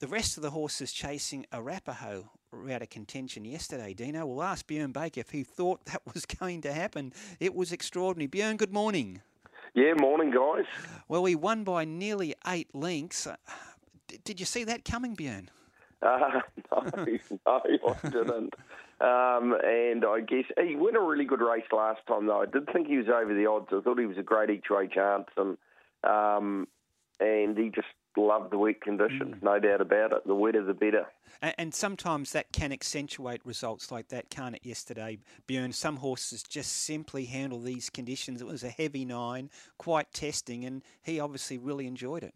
the rest of the horses chasing Arapaho were out of contention yesterday, Dino. We'll ask Bjorn Baker if he thought that was going to happen. It was extraordinary. Bjorn, good morning. Yeah, morning, guys. Well, we won by nearly eight lengths. Uh, did you see that coming, Bjorn? Uh, no, no, I didn't. Um, and I guess he won a really good race last time, though. I did think he was over the odds. I thought he was a great each way chance, and um, and he just loved the wet conditions, mm. no doubt about it. The wetter, the better. And, and, sometimes that can accentuate results like that, can't it? Yesterday, Bjorn, some horses just simply handle these conditions. It was a heavy nine, quite testing, and he obviously really enjoyed it.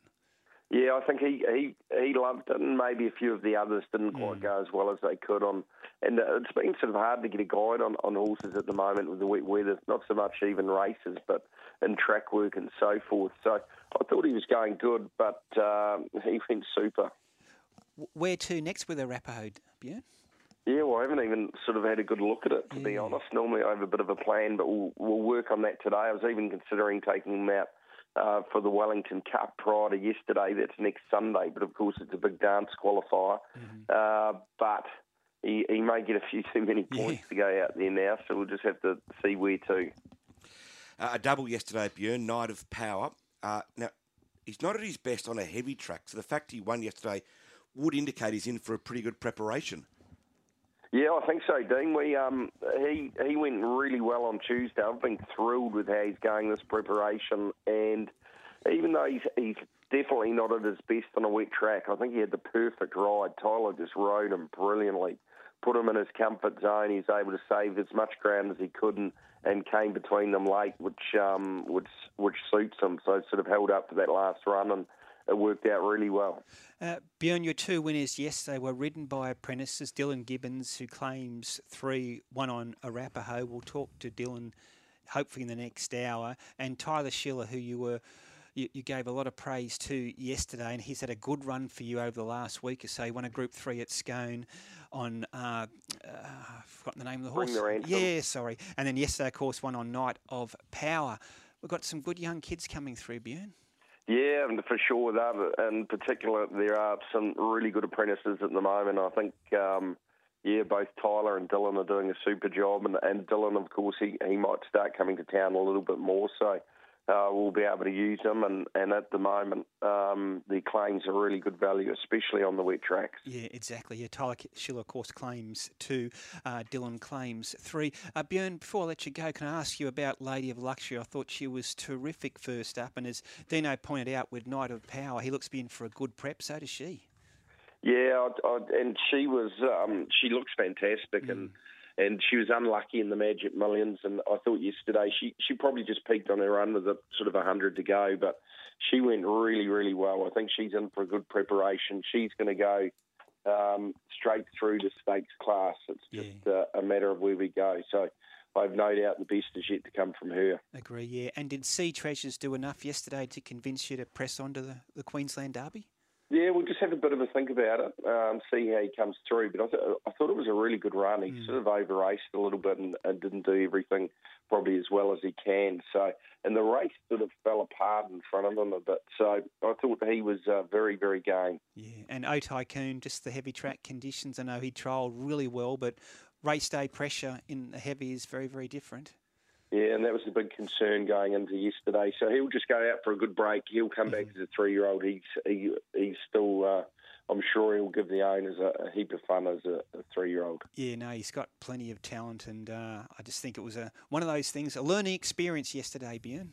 Yeah, I think he, he, he loved it, and maybe a few of the others didn't quite mm. go as well as they could on. And uh, it's been sort of hard to get a guide on, on horses at the moment with the wet weather. Not so much even races, but in track work and so forth. So I thought he was going good, but um, he went super. Where to next with Arapaho, Bjorn? Yeah, well, I haven't even sort of had a good look at it, to yeah. be honest. Normally I have a bit of a plan, but we'll, we'll work on that today. I was even considering taking him out uh, for the Wellington Cup prior to yesterday. That's next Sunday, but of course it's a big dance qualifier. Mm-hmm. Uh, but he, he may get a few too many points yeah. to go out there now, so we'll just have to see where to. Uh, a double yesterday, Bjorn, Night of Power. Uh, now, he's not at his best on a heavy track, so the fact he won yesterday would indicate he's in for a pretty good preparation. Yeah, I think so, Dean. We um, he he went really well on Tuesday. I've been thrilled with how he's going this preparation, and even though he's he's definitely not at his best on a wet track, I think he had the perfect ride. Tyler just rode him brilliantly, put him in his comfort zone. He's able to save as much ground as he could, and, and came between them late, which um, which which suits him. So sort of held up for that last run and it worked out really well. Uh, Bjorn, your two winners yesterday were ridden by apprentices. Dylan Gibbons, who claims three, one on Arapaho. We'll talk to Dylan hopefully in the next hour. And Tyler Schiller, who you were you, you, gave a lot of praise to yesterday, and he's had a good run for you over the last week or so. He won a Group Three at Scone on uh, uh, I've forgotten the name of the horse. The yeah, sorry. And then yesterday, of course, one on Night of Power. We've got some good young kids coming through, Bjorn. Yeah, and for sure. That in particular, there are some really good apprentices at the moment. I think, um, yeah, both Tyler and Dylan are doing a super job, and, and Dylan, of course, he he might start coming to town a little bit more. So uh, we'll be able to use them. And, and at the moment, um, the claims are really good value, especially on the wet tracks. Yeah, exactly. Yeah, Tyler Schiller, of course, claims two. Uh, Dylan claims three. Uh, Bjorn, before I let you go, can I ask you about Lady of Luxury? I thought she was terrific first up. And as Dino pointed out with Night of Power, he looks to be in for a good prep. So does she. Yeah, I, I, and she was. Um, she looks fantastic, mm. and and she was unlucky in the Magic Millions. And I thought yesterday she she probably just peaked on her run with a sort of a hundred to go, but she went really really well. I think she's in for a good preparation. She's going to go um, straight through to stakes class. It's just yeah. a, a matter of where we go. So. I've no doubt the best is yet to come from her. Agree, yeah. And did Sea Treasures do enough yesterday to convince you to press on to the, the Queensland Derby? Yeah, we'll just have a bit of a think about it, um, see how he comes through. But I, th- I thought it was a really good run. He mm. sort of over raced a little bit and, and, didn't do everything probably as well as he can. So, and the race sort of fell apart in front of him a bit. So I thought he was uh, very, very game. Yeah, and O Tycoon, just the heavy track conditions. I know he trialled really well, but race day pressure in the heavy is very, very different. Yeah, and that was the big concern going into yesterday. So he'll just go out for a good break. He'll come back as a three-year-old. He's he, he's still. Uh, I'm sure he'll give the owners a, a heap of fun as a, a, three-year-old. Yeah, no, he's got plenty of talent, and uh, I just think it was a one of those things, a learning experience yesterday, Bjorn.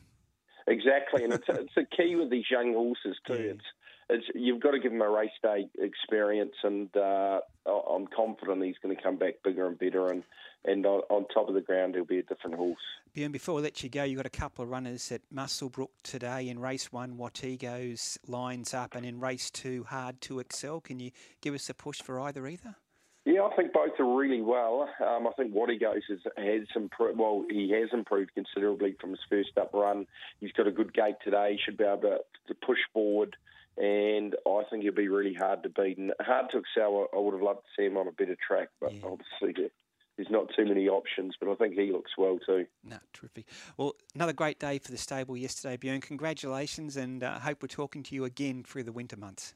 Exactly, and it's a, it's a key with these young horses too. Yeah. It's it's you've got to give him a race day experience, and uh, I'm confident he's going to come back bigger and better, and and on, on, top of the ground he'll be a different horse. Bjorn, before we let you go, you've got a couple of runners at Muswellbrook today. In race one, Wategos lines up, and in race two, Hard to Excel. Can you give us a push for either either? Yeah, I think both are really well. Um, I think Wategos has, has improved. Well, he has improved considerably from his first up run. He's got a good gait today. He should be able to, to push forward and I think he'll be really hard to beat and hard to excel. I would have loved to see him on a better track, but yeah. obviously there's not too many options. But I think he looks well too. No, terrific. Well, another great day for the stable yesterday, Bjorn. Congratulations, and I uh, hope we're talking to you again through the winter months.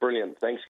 Brilliant. Thanks.